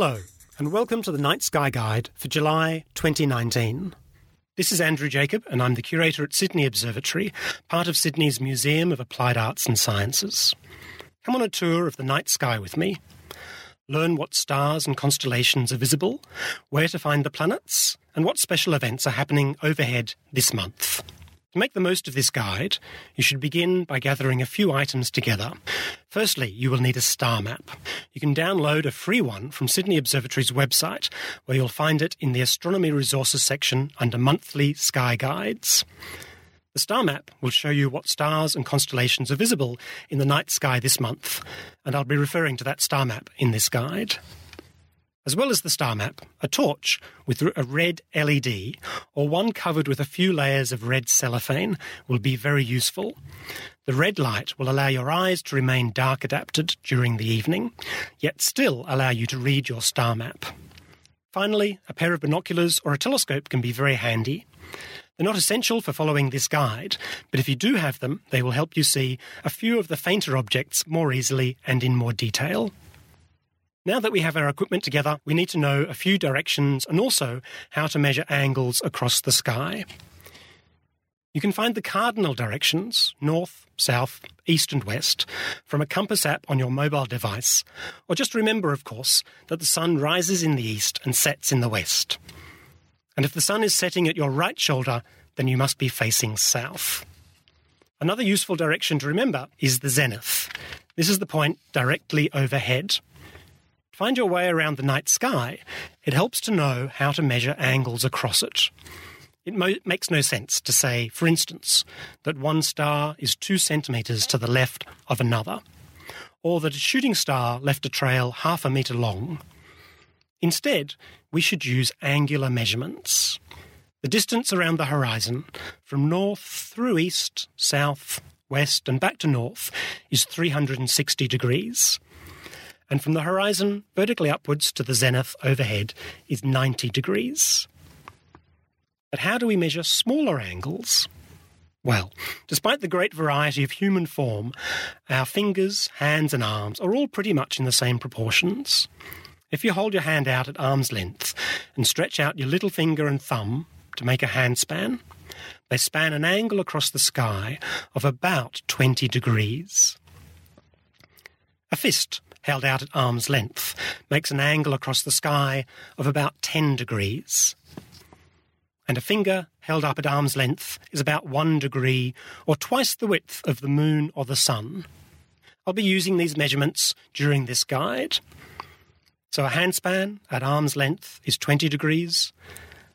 Hello, and welcome to the Night Sky Guide for July 2019. This is Andrew Jacob, and I'm the curator at Sydney Observatory, part of Sydney's Museum of Applied Arts and Sciences. Come on a tour of the night sky with me. Learn what stars and constellations are visible, where to find the planets, and what special events are happening overhead this month. To make the most of this guide, you should begin by gathering a few items together. Firstly, you will need a star map. You can download a free one from Sydney Observatory's website, where you'll find it in the Astronomy Resources section under Monthly Sky Guides. The star map will show you what stars and constellations are visible in the night sky this month, and I'll be referring to that star map in this guide. As well as the star map, a torch with a red LED or one covered with a few layers of red cellophane will be very useful. The red light will allow your eyes to remain dark adapted during the evening, yet still allow you to read your star map. Finally, a pair of binoculars or a telescope can be very handy. They're not essential for following this guide, but if you do have them, they will help you see a few of the fainter objects more easily and in more detail. Now that we have our equipment together, we need to know a few directions and also how to measure angles across the sky. You can find the cardinal directions, north, south, east, and west, from a compass app on your mobile device, or just remember, of course, that the sun rises in the east and sets in the west. And if the sun is setting at your right shoulder, then you must be facing south. Another useful direction to remember is the zenith. This is the point directly overhead find your way around the night sky, it helps to know how to measure angles across it. It mo- makes no sense to say, for instance, that one star is two centimetres to the left of another, or that a shooting star left a trail half a metre long. Instead, we should use angular measurements. The distance around the horizon, from north through east, south, west, and back to north, is 360 degrees and from the horizon vertically upwards to the zenith overhead is 90 degrees. But how do we measure smaller angles? Well, despite the great variety of human form, our fingers, hands, and arms are all pretty much in the same proportions. If you hold your hand out at arm's length and stretch out your little finger and thumb to make a handspan, they span an angle across the sky of about 20 degrees. A fist held out at arm's length, makes an angle across the sky of about 10 degrees. And a finger held up at arm's length is about one degree or twice the width of the moon or the sun. I'll be using these measurements during this guide. So a handspan at arm's length is 20 degrees,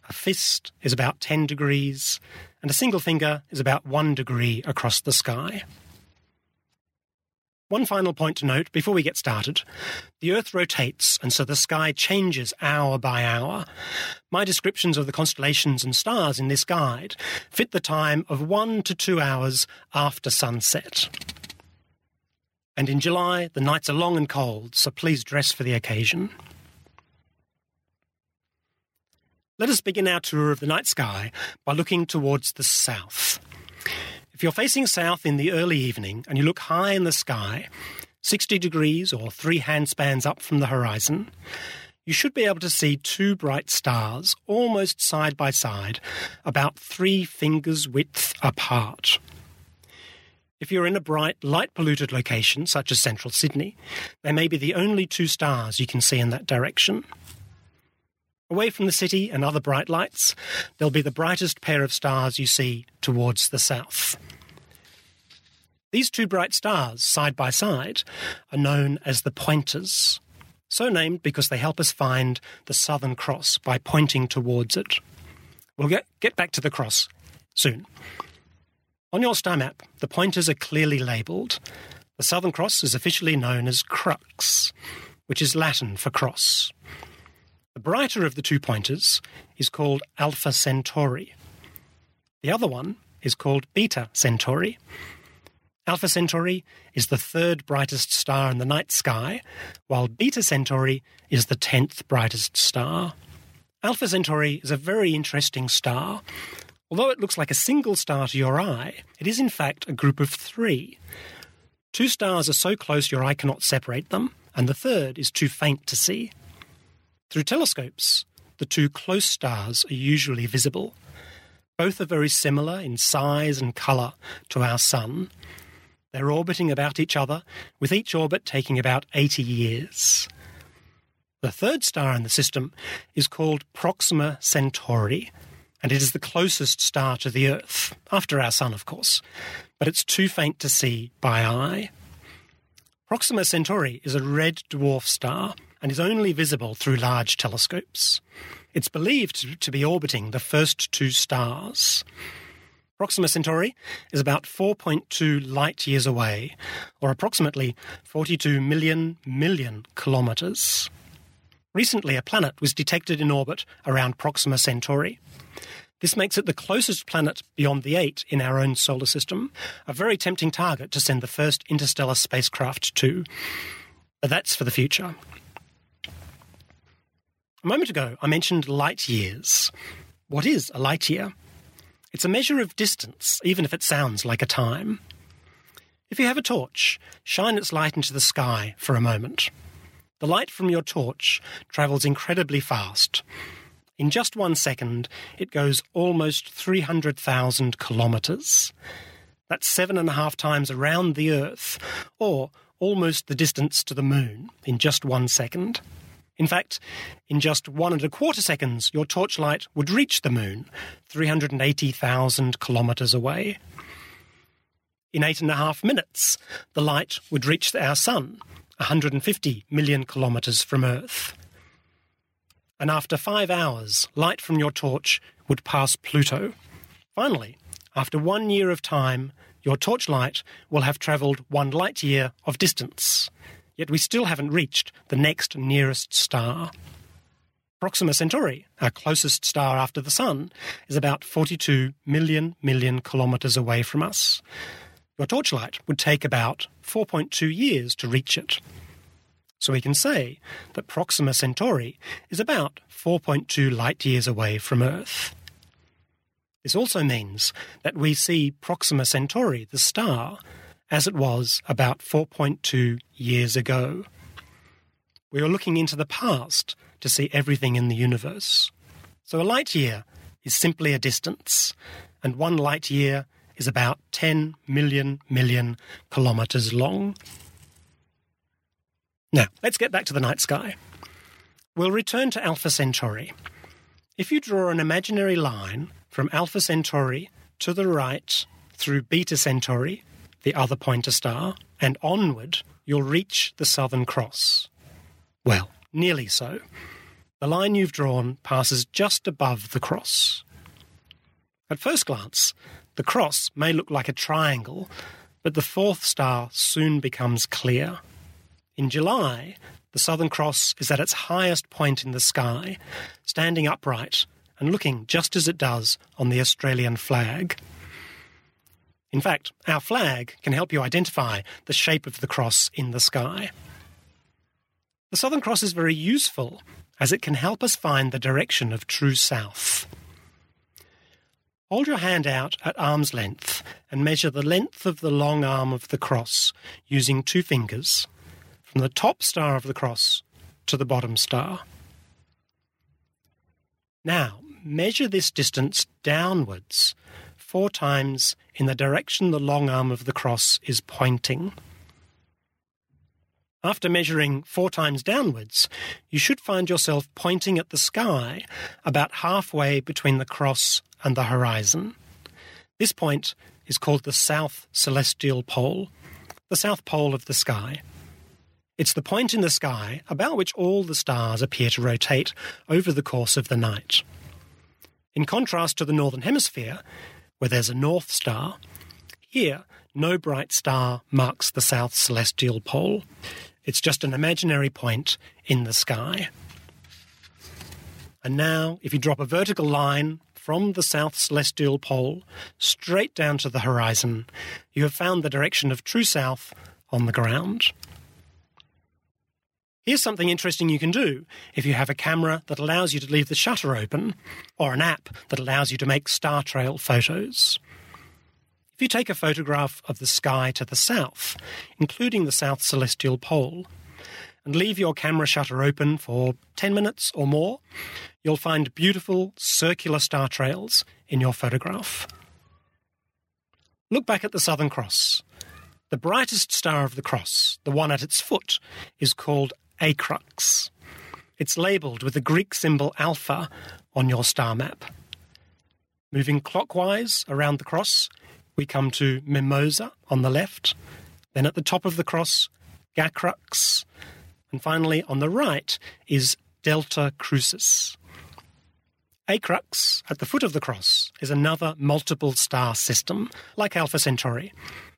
a fist is about 10 degrees, and a single finger is about one degree across the sky. One final point to note before we get started. The Earth rotates, and so the sky changes hour by hour. My descriptions of the constellations and stars in this guide fit the time of one to two hours after sunset. And in July, the nights are long and cold, so please dress for the occasion. Let us begin our tour of the night sky by looking towards the south. If you're facing south in the early evening and you look high in the sky, 60 degrees or three handspans up from the horizon, you should be able to see two bright stars almost side by side, about three fingers' width apart. If you're in a bright, light polluted location, such as central Sydney, they may be the only two stars you can see in that direction. Away from the city and other bright lights, they'll be the brightest pair of stars you see towards the south. These two bright stars, side by side, are known as the pointers, so named because they help us find the Southern Cross by pointing towards it. We'll get, get back to the cross soon. On your star map, the pointers are clearly labelled. The Southern Cross is officially known as Crux, which is Latin for cross. The brighter of the two pointers is called Alpha Centauri. The other one is called Beta Centauri. Alpha Centauri is the third brightest star in the night sky, while Beta Centauri is the tenth brightest star. Alpha Centauri is a very interesting star. Although it looks like a single star to your eye, it is in fact a group of three. Two stars are so close your eye cannot separate them, and the third is too faint to see. Through telescopes, the two close stars are usually visible. Both are very similar in size and colour to our Sun. They're orbiting about each other, with each orbit taking about 80 years. The third star in the system is called Proxima Centauri, and it is the closest star to the Earth, after our Sun, of course, but it's too faint to see by eye. Proxima Centauri is a red dwarf star and is only visible through large telescopes. It's believed to be orbiting the first two stars. Proxima Centauri is about 4.2 light years away, or approximately 42 million million kilometres. Recently, a planet was detected in orbit around Proxima Centauri. This makes it the closest planet beyond the eight in our own solar system, a very tempting target to send the first interstellar spacecraft to. But that's for the future. A moment ago, I mentioned light years. What is a light year? It's a measure of distance, even if it sounds like a time. If you have a torch, shine its light into the sky for a moment. The light from your torch travels incredibly fast. In just one second, it goes almost 300,000 kilometres. That's seven and a half times around the Earth, or almost the distance to the Moon in just one second. In fact, in just one and a quarter seconds, your torchlight would reach the moon, 380,000 kilometres away. In eight and a half minutes, the light would reach our sun, 150 million kilometres from Earth. And after five hours, light from your torch would pass Pluto. Finally, after one year of time, your torchlight will have travelled one light year of distance yet we still haven't reached the next nearest star. Proxima Centauri, our closest star after the Sun, is about 42 million million kilometres away from us. Your torchlight would take about 4.2 years to reach it. So we can say that Proxima Centauri is about 4.2 light years away from Earth. This also means that we see Proxima Centauri, the star, as it was about 4.2 years ago. We are looking into the past to see everything in the universe. So a light year is simply a distance, and one light year is about 10 million million kilometres long. Now, let's get back to the night sky. We'll return to Alpha Centauri. If you draw an imaginary line from Alpha Centauri to the right through Beta Centauri the other pointer star, and onward you'll reach the Southern Cross. Well, nearly so. The line you've drawn passes just above the cross. At first glance, the cross may look like a triangle, but the fourth star soon becomes clear. In July, the Southern Cross is at its highest point in the sky, standing upright and looking just as it does on the Australian flag. In fact, our flag can help you identify the shape of the cross in the sky. The Southern Cross is very useful as it can help us find the direction of true south. Hold your hand out at arm's length and measure the length of the long arm of the cross using two fingers, from the top star of the cross to the bottom star. Now, measure this distance downwards four times in the direction the long arm of the cross is pointing. After measuring four times downwards, you should find yourself pointing at the sky about halfway between the cross and the horizon. This point is called the South Celestial Pole, the South Pole of the sky. It's the point in the sky about which all the stars appear to rotate over the course of the night. In contrast to the Northern Hemisphere, where there's a North Star. Here, no bright star marks the south celestial pole. It's just an imaginary point in the sky. And now, if you drop a vertical line from the south celestial pole straight down to the horizon, you have found the direction of true south on the ground. Here's something interesting you can do if you have a camera that allows you to leave the shutter open, or an app that allows you to make star trail photos. If you take a photograph of the sky to the south, including the south celestial pole, and leave your camera shutter open for 10 minutes or more, you'll find beautiful circular star trails in your photograph. Look back at the Southern Cross. The brightest star of the cross, the one at its foot, is called Acrux. It's labelled with the Greek symbol alpha on your star map. Moving clockwise around the cross, we come to Mimosa on the left, then at the top of the cross, Gacrux, and finally on the right is Delta Crucis. Acrux, at the foot of the cross, is another multiple star system, like Alpha Centauri,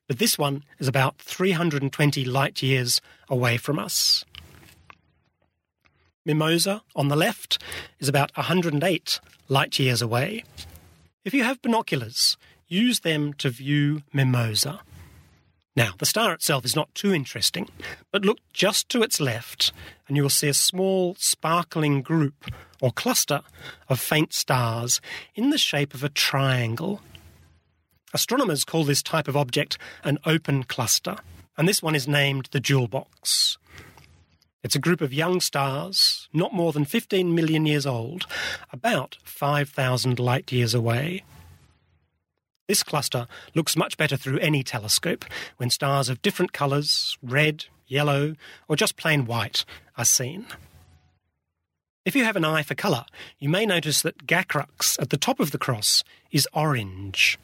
but this one is about 320 light years away from us. Mimosa, on the left, is about 108 light years away. If you have binoculars, use them to view Mimosa. Now, the star itself is not too interesting, but look just to its left and you will see a small sparkling group or cluster of faint stars in the shape of a triangle. Astronomers call this type of object an open cluster, and this one is named the Jewel Box. It's a group of young stars, not more than 15 million years old, about 5,000 light years away. This cluster looks much better through any telescope when stars of different colours, red, yellow, or just plain white, are seen. If you have an eye for colour, you may notice that Gacrux at the top of the cross is orange.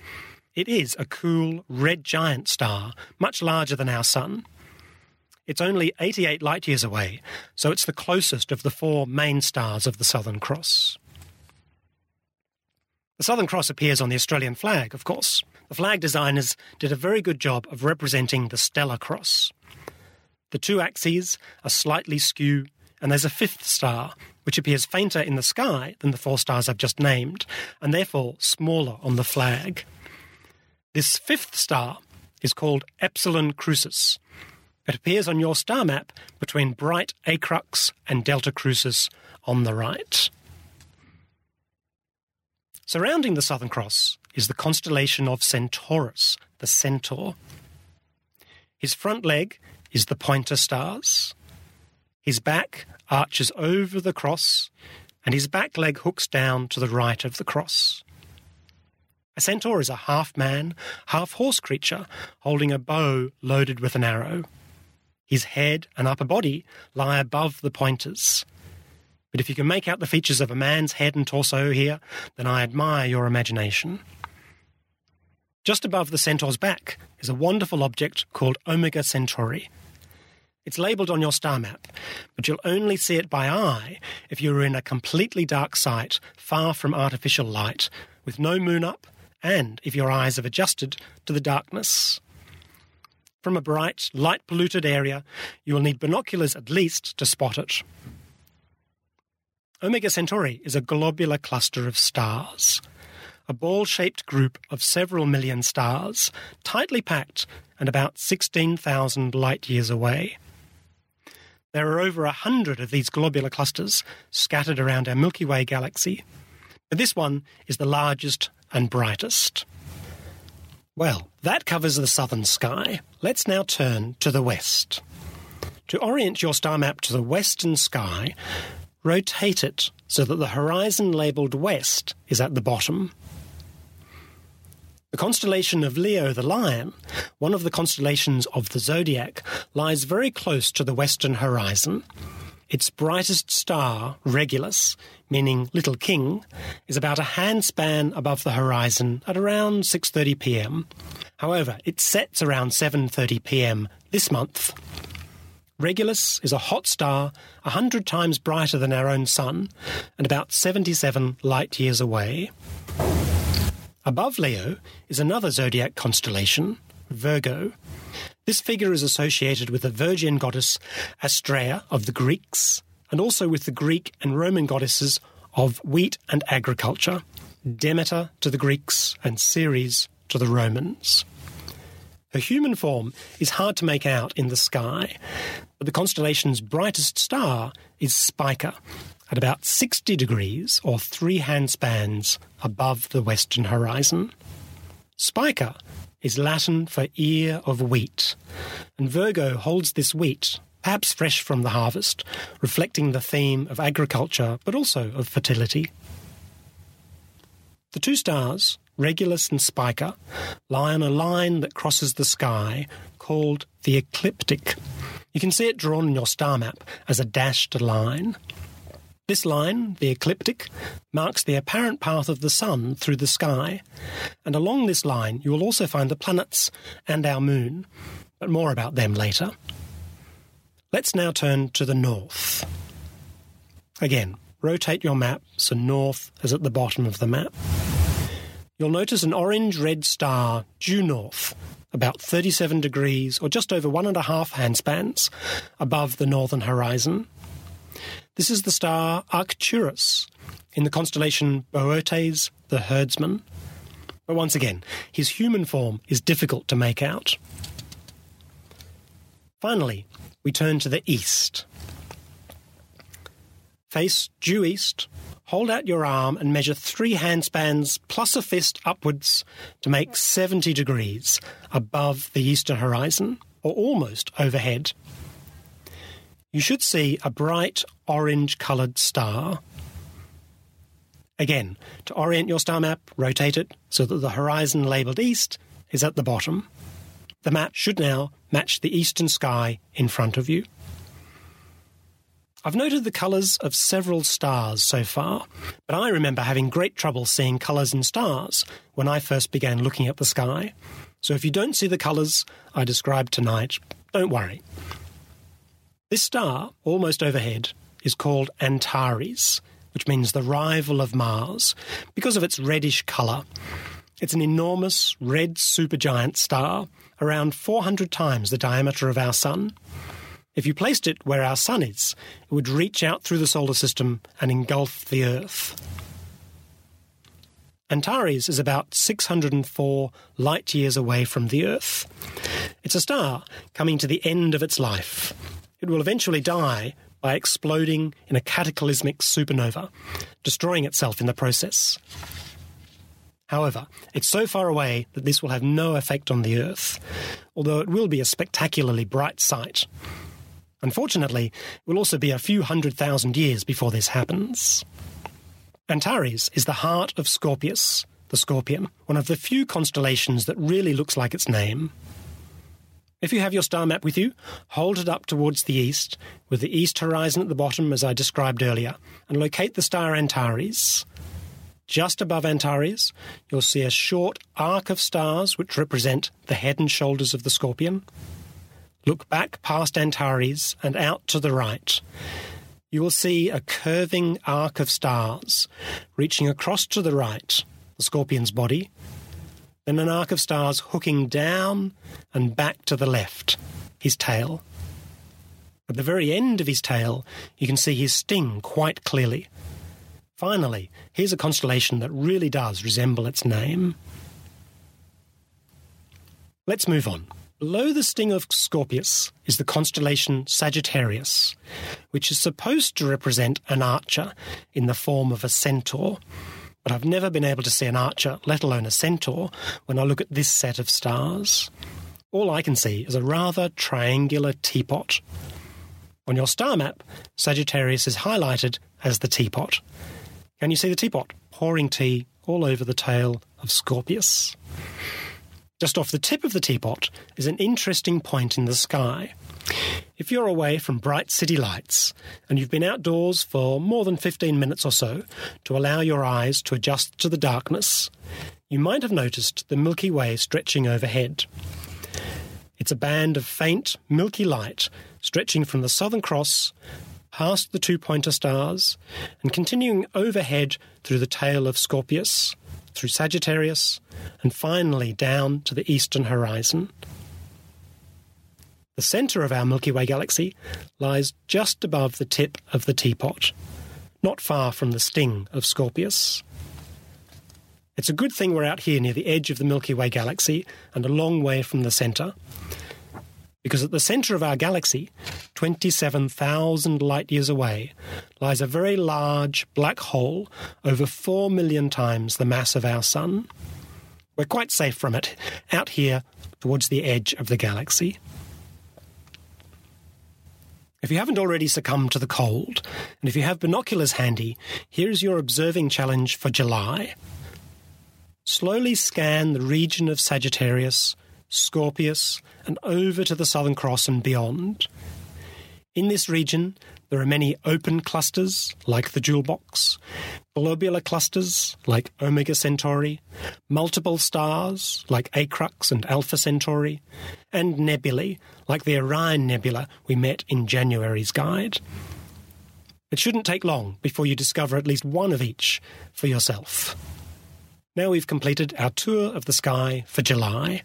It is a cool red giant star, much larger than our Sun. It's only 88 light years away, so it's the closest of the four main stars of the Southern Cross. The Southern Cross appears on the Australian flag, of course. The flag designers did a very good job of representing the stellar cross. The two axes are slightly skew, and there's a fifth star, which appears fainter in the sky than the four stars I've just named, and therefore smaller on the flag. This fifth star is called Epsilon Crucis. It appears on your star map between bright Acrux and Delta Crucis on the right. Surrounding the Southern Cross is the constellation of Centaurus, the centaur. His front leg is the pointer stars. His back arches over the cross, and his back leg hooks down to the right of the cross. A centaur is a half man, half horse creature holding a bow loaded with an arrow. His head and upper body lie above the pointers, but if you can make out the features of a man's head and torso here, then I admire your imagination. Just above the centaur's back is a wonderful object called Omega Centauri. It's labelled on your star map, but you'll only see it by eye if you're in a completely dark site, far from artificial light, with no moon up, and if your eyes have adjusted to the darkness. From a bright, light polluted area, you will need binoculars at least to spot it. Omega Centauri is a globular cluster of stars, a ball shaped group of several million stars, tightly packed and about 16,000 light years away. There are over a hundred of these globular clusters scattered around our Milky Way galaxy, but this one is the largest and brightest. Well, that covers the southern sky. Let's now turn to the west. To orient your star map to the western sky, rotate it so that the horizon labelled west is at the bottom. The constellation of Leo the Lion, one of the constellations of the zodiac, lies very close to the western horizon. Its brightest star, Regulus, meaning little king, is about a handspan above the horizon at around 6:30 p.m. However, it sets around 7:30 p.m. this month. Regulus is a hot star, a hundred times brighter than our own Sun, and about 77 light years away. Above Leo is another zodiac constellation, Virgo. This figure is associated with the virgin goddess Astraea of the Greeks, and also with the Greek and Roman goddesses of wheat and agriculture, Demeter to the Greeks and Ceres to the Romans. Her human form is hard to make out in the sky, but the constellation's brightest star is Spica, at about 60 degrees or three handspans above the western horizon. Spica is Latin for ear of wheat, and Virgo holds this wheat perhaps fresh from the harvest, reflecting the theme of agriculture but also of fertility. The two stars, Regulus and Spica, lie on a line that crosses the sky called the ecliptic. You can see it drawn in your star map as a dashed line. This line, the ecliptic, marks the apparent path of the Sun through the sky, and along this line you will also find the planets and our Moon, but more about them later. Let's now turn to the north. Again, rotate your map so north is at the bottom of the map. You'll notice an orange red star due north, about 37 degrees or just over one and a half handspans above the northern horizon. This is the star Arcturus in the constellation Boötes, the herdsman. But once again, his human form is difficult to make out. Finally, we turn to the east. Face due east, hold out your arm and measure three handspans plus a fist upwards to make 70 degrees above the eastern horizon, or almost overhead. You should see a bright orange coloured star. Again, to orient your star map, rotate it so that the horizon labelled east is at the bottom. The map should now match the eastern sky in front of you. I've noted the colours of several stars so far, but I remember having great trouble seeing colours in stars when I first began looking at the sky. So if you don't see the colours I described tonight, don't worry. This star, almost overhead, is called Antares, which means the rival of Mars, because of its reddish colour. It's an enormous red supergiant star, around 400 times the diameter of our Sun. If you placed it where our Sun is, it would reach out through the solar system and engulf the Earth. Antares is about 604 light years away from the Earth. It's a star coming to the end of its life. It will eventually die by exploding in a cataclysmic supernova, destroying itself in the process. However, it's so far away that this will have no effect on the Earth, although it will be a spectacularly bright sight. Unfortunately, it will also be a few hundred thousand years before this happens. Antares is the heart of Scorpius, the scorpion, one of the few constellations that really looks like its name. If you have your star map with you, hold it up towards the east, with the east horizon at the bottom as I described earlier, and locate the star Antares. Just above Antares, you'll see a short arc of stars which represent the head and shoulders of the scorpion. Look back past Antares and out to the right. You will see a curving arc of stars reaching across to the right, the scorpion's body, then an arc of stars hooking down and back to the left, his tail. At the very end of his tail, you can see his sting quite clearly. Finally, here's a constellation that really does resemble its name. Let's move on. Below the sting of Scorpius is the constellation Sagittarius, which is supposed to represent an archer in the form of a centaur. But I've never been able to see an archer, let alone a centaur, when I look at this set of stars. All I can see is a rather triangular teapot. On your star map, Sagittarius is highlighted as the teapot. Can you see the teapot pouring tea all over the tail of Scorpius? Just off the tip of the teapot is an interesting point in the sky. If you're away from bright city lights and you've been outdoors for more than 15 minutes or so to allow your eyes to adjust to the darkness, you might have noticed the Milky Way stretching overhead. It's a band of faint, milky light stretching from the Southern Cross past the two pointer stars and continuing overhead through the tail of Scorpius, through Sagittarius, and finally down to the eastern horizon. The centre of our Milky Way galaxy lies just above the tip of the teapot, not far from the sting of Scorpius. It's a good thing we're out here near the edge of the Milky Way galaxy and a long way from the centre, because at the centre of our galaxy, 27,000 light years away, lies a very large black hole over 4 million times the mass of our Sun. We're quite safe from it, out here towards the edge of the galaxy. If you haven't already succumbed to the cold, and if you have binoculars handy, here is your observing challenge for July. Slowly scan the region of Sagittarius, Scorpius, and over to the Southern Cross and beyond. In this region, there are many open clusters, like the Jewel Box, globular clusters, like Omega Centauri, multiple stars, like Acrux and Alpha Centauri, and nebulae, like the Orion Nebula we met in January's guide. It shouldn't take long before you discover at least one of each for yourself. Now we've completed our tour of the sky for July.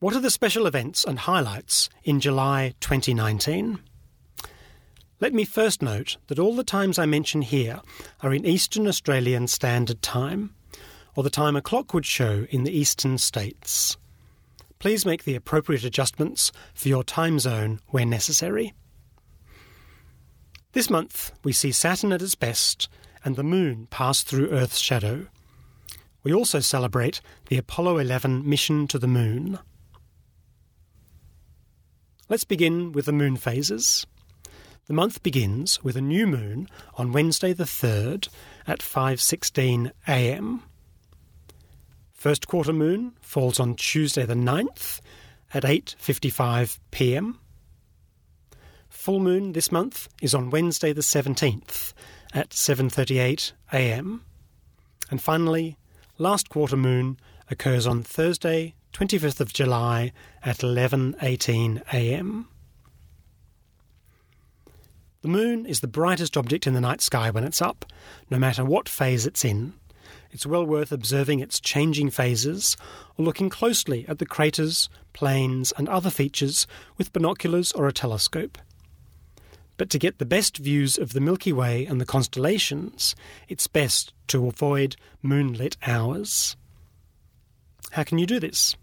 What are the special events and highlights in July 2019? Let me first note that all the times I mention here are in Eastern Australian Standard Time, or the time a clock would show in the eastern states. Please make the appropriate adjustments for your time zone where necessary. This month, we see Saturn at its best and the Moon pass through Earth's shadow. We also celebrate the Apollo 11 mission to the Moon. Let's begin with the moon phases. The month begins with a new moon on Wednesday the 3rd at 5:16 a.m. First quarter moon falls on Tuesday the 9th at 8:55 p.m. Full moon this month is on Wednesday the 17th at 7:38 a.m. And finally, last quarter moon occurs on Thursday, 25th of July at 11:18 a.m. The moon is the brightest object in the night sky when it's up, no matter what phase it's in. It's well worth observing its changing phases or looking closely at the craters, plains, and other features with binoculars or a telescope. But to get the best views of the Milky Way and the constellations, it's best to avoid moonlit hours. How can you do this?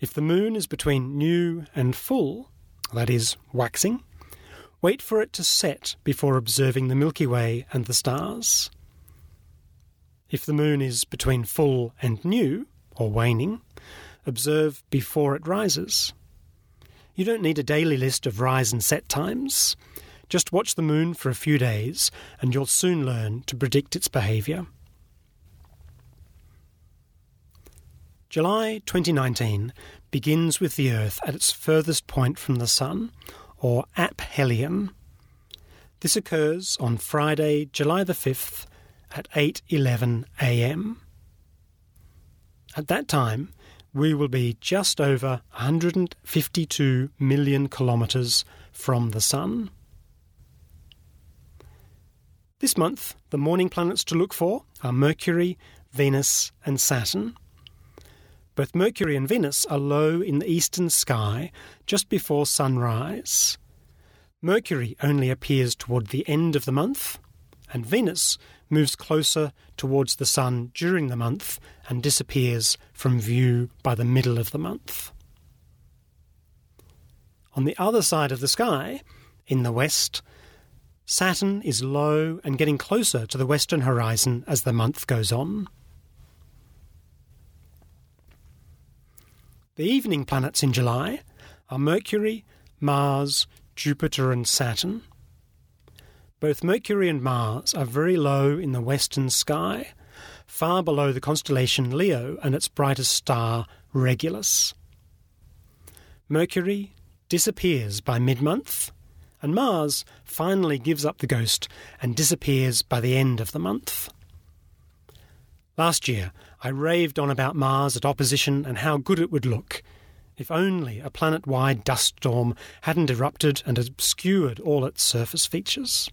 If the moon is between new and full, that is, waxing, Wait for it to set before observing the Milky Way and the stars. If the moon is between full and new, or waning, observe before it rises. You don't need a daily list of rise and set times. Just watch the moon for a few days and you'll soon learn to predict its behaviour. July 2019 begins with the Earth at its furthest point from the Sun, or aphelion. This occurs on Friday, July the 5th at 8:11 a.m. At that time, we will be just over 152 million kilometers from the sun. This month, the morning planets to look for are Mercury, Venus, and Saturn. Both Mercury and Venus are low in the eastern sky just before sunrise. Mercury only appears toward the end of the month, and Venus moves closer towards the Sun during the month and disappears from view by the middle of the month. On the other side of the sky, in the west, Saturn is low and getting closer to the western horizon as the month goes on. The evening planets in July are Mercury, Mars, Jupiter, and Saturn. Both Mercury and Mars are very low in the western sky, far below the constellation Leo and its brightest star, Regulus. Mercury disappears by mid month, and Mars finally gives up the ghost and disappears by the end of the month. Last year, I raved on about Mars at opposition and how good it would look. If only a planet wide dust storm hadn't erupted and obscured all its surface features.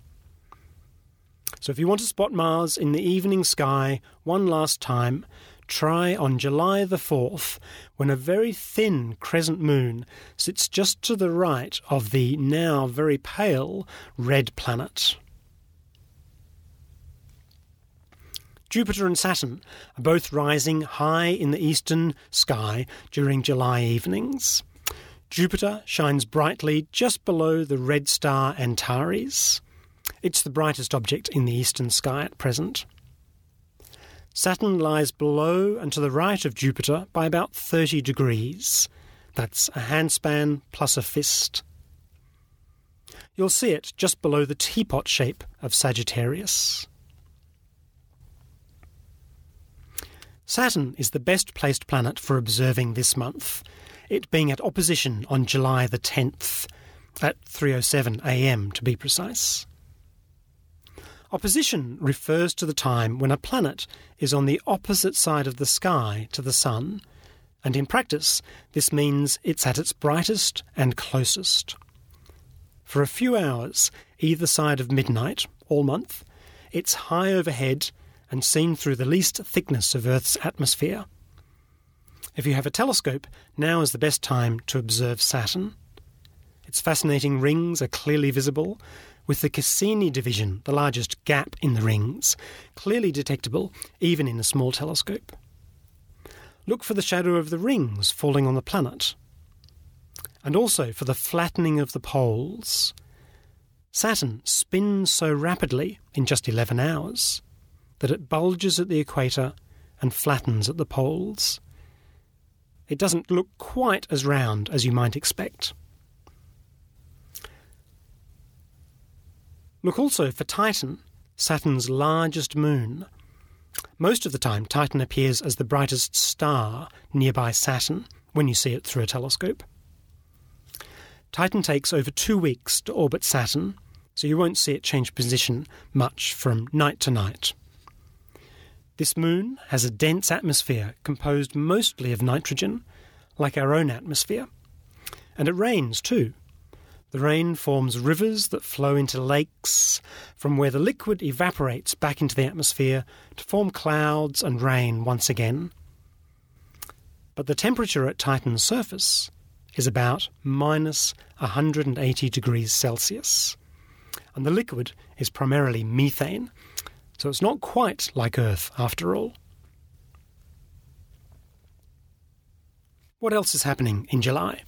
So, if you want to spot Mars in the evening sky one last time, try on July the 4th, when a very thin crescent moon sits just to the right of the now very pale red planet. Jupiter and Saturn are both rising high in the eastern sky during July evenings. Jupiter shines brightly just below the red star Antares. It's the brightest object in the eastern sky at present. Saturn lies below and to the right of Jupiter by about 30 degrees. That's a handspan plus a fist. You'll see it just below the teapot shape of Sagittarius. Saturn is the best placed planet for observing this month, it being at opposition on July the 10th, at 3:07 a.m. to be precise. Opposition refers to the time when a planet is on the opposite side of the sky to the Sun, and in practice, this means it's at its brightest and closest. For a few hours, either side of midnight, all month, it's high overhead and seen through the least thickness of Earth's atmosphere. If you have a telescope, now is the best time to observe Saturn. Its fascinating rings are clearly visible, with the Cassini division, the largest gap in the rings, clearly detectable even in a small telescope. Look for the shadow of the rings falling on the planet, and also for the flattening of the poles. Saturn spins so rapidly in just 11 hours that it bulges at the equator and flattens at the poles. It doesn't look quite as round as you might expect. Look also for Titan, Saturn's largest moon. Most of the time, Titan appears as the brightest star nearby Saturn when you see it through a telescope. Titan takes over two weeks to orbit Saturn, so you won't see it change position much from night to night. This moon has a dense atmosphere composed mostly of nitrogen, like our own atmosphere. And it rains too, the rain forms rivers that flow into lakes, from where the liquid evaporates back into the atmosphere to form clouds and rain once again. But the temperature at Titan's surface is about minus 180 degrees Celsius. And the liquid is primarily methane, so it's not quite like Earth after all. What else is happening in July?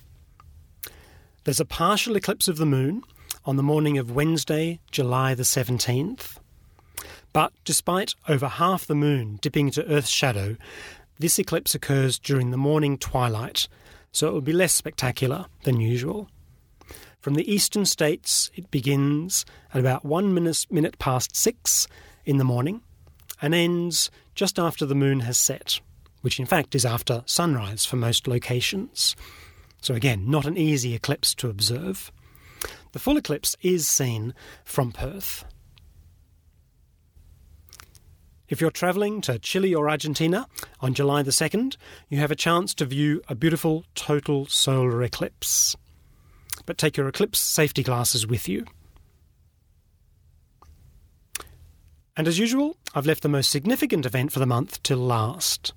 There's a partial eclipse of the moon on the morning of Wednesday, July the 17th. But despite over half the moon dipping into Earth's shadow, this eclipse occurs during the morning twilight, so it will be less spectacular than usual. From the eastern states, it begins at about one minute, past six in the morning and ends just after the moon has set, which in fact is after sunrise for most locations. So, again, not an easy eclipse to observe. The full eclipse is seen from Perth. If you're travelling to Chile or Argentina on July the 2nd, you have a chance to view a beautiful total solar eclipse. But take your eclipse safety glasses with you. And as usual, I've left the most significant event for the month till last.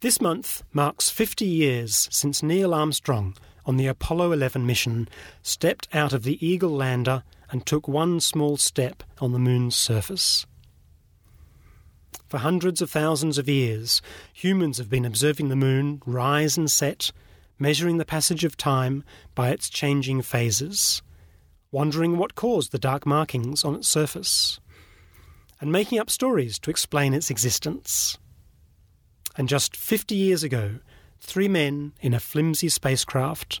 This month marks 50 years since Neil Armstrong on the Apollo 11 mission stepped out of the Eagle lander and took one small step on the moon's surface. For hundreds of thousands of years, humans have been observing the moon rise and set, measuring the passage of time by its changing phases, wondering what caused the dark markings on its surface, and making up stories to explain its existence. And just 50 years ago, three men in a flimsy spacecraft,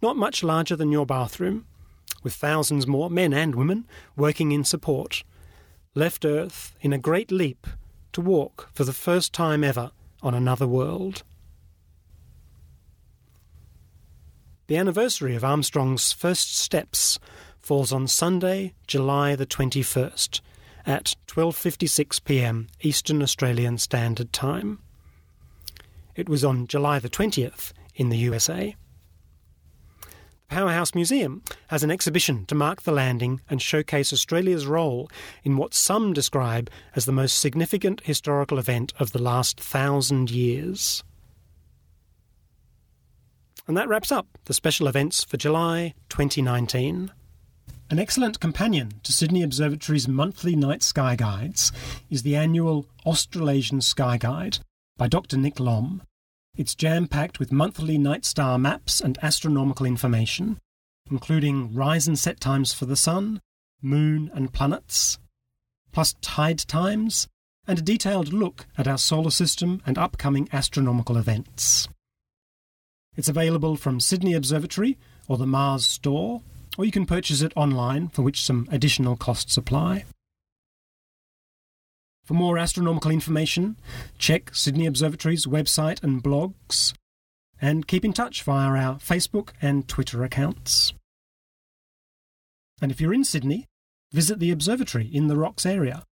not much larger than your bathroom, with thousands more men and women working in support, left Earth in a great leap to walk for the first time ever on another world. The anniversary of Armstrong's first steps falls on Sunday, July the 21st at 12:56 p.m. Eastern Australian Standard Time. It was on July the 20th in the USA. The Powerhouse Museum has an exhibition to mark the landing and showcase Australia's role in what some describe as the most significant historical event of the last thousand years. And that wraps up the special events for July 2019. An excellent companion to Sydney Observatory's monthly night sky guides is the annual Australasian Sky Guide, by Dr. Nick Lomb. It's jam packed with monthly night star maps and astronomical information, including rise and set times for the Sun, Moon, and planets, plus tide times, and a detailed look at our solar system and upcoming astronomical events. It's available from Sydney Observatory or the MAAS Store, or you can purchase it online, for which some additional costs apply. For more astronomical information, check Sydney Observatory's website and blogs, and keep in touch via our Facebook and Twitter accounts. And if you're in Sydney, visit the observatory in the Rocks area.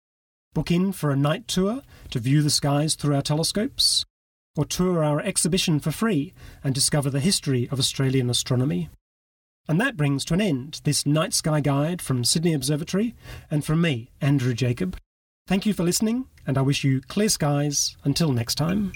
Book in for a night tour to view the skies through our telescopes, or tour our exhibition for free and discover the history of Australian astronomy. And that brings to an end this Night Sky Guide from Sydney Observatory and from me, Andrew Jacob. Thank you for listening, and I wish you clear skies until next time.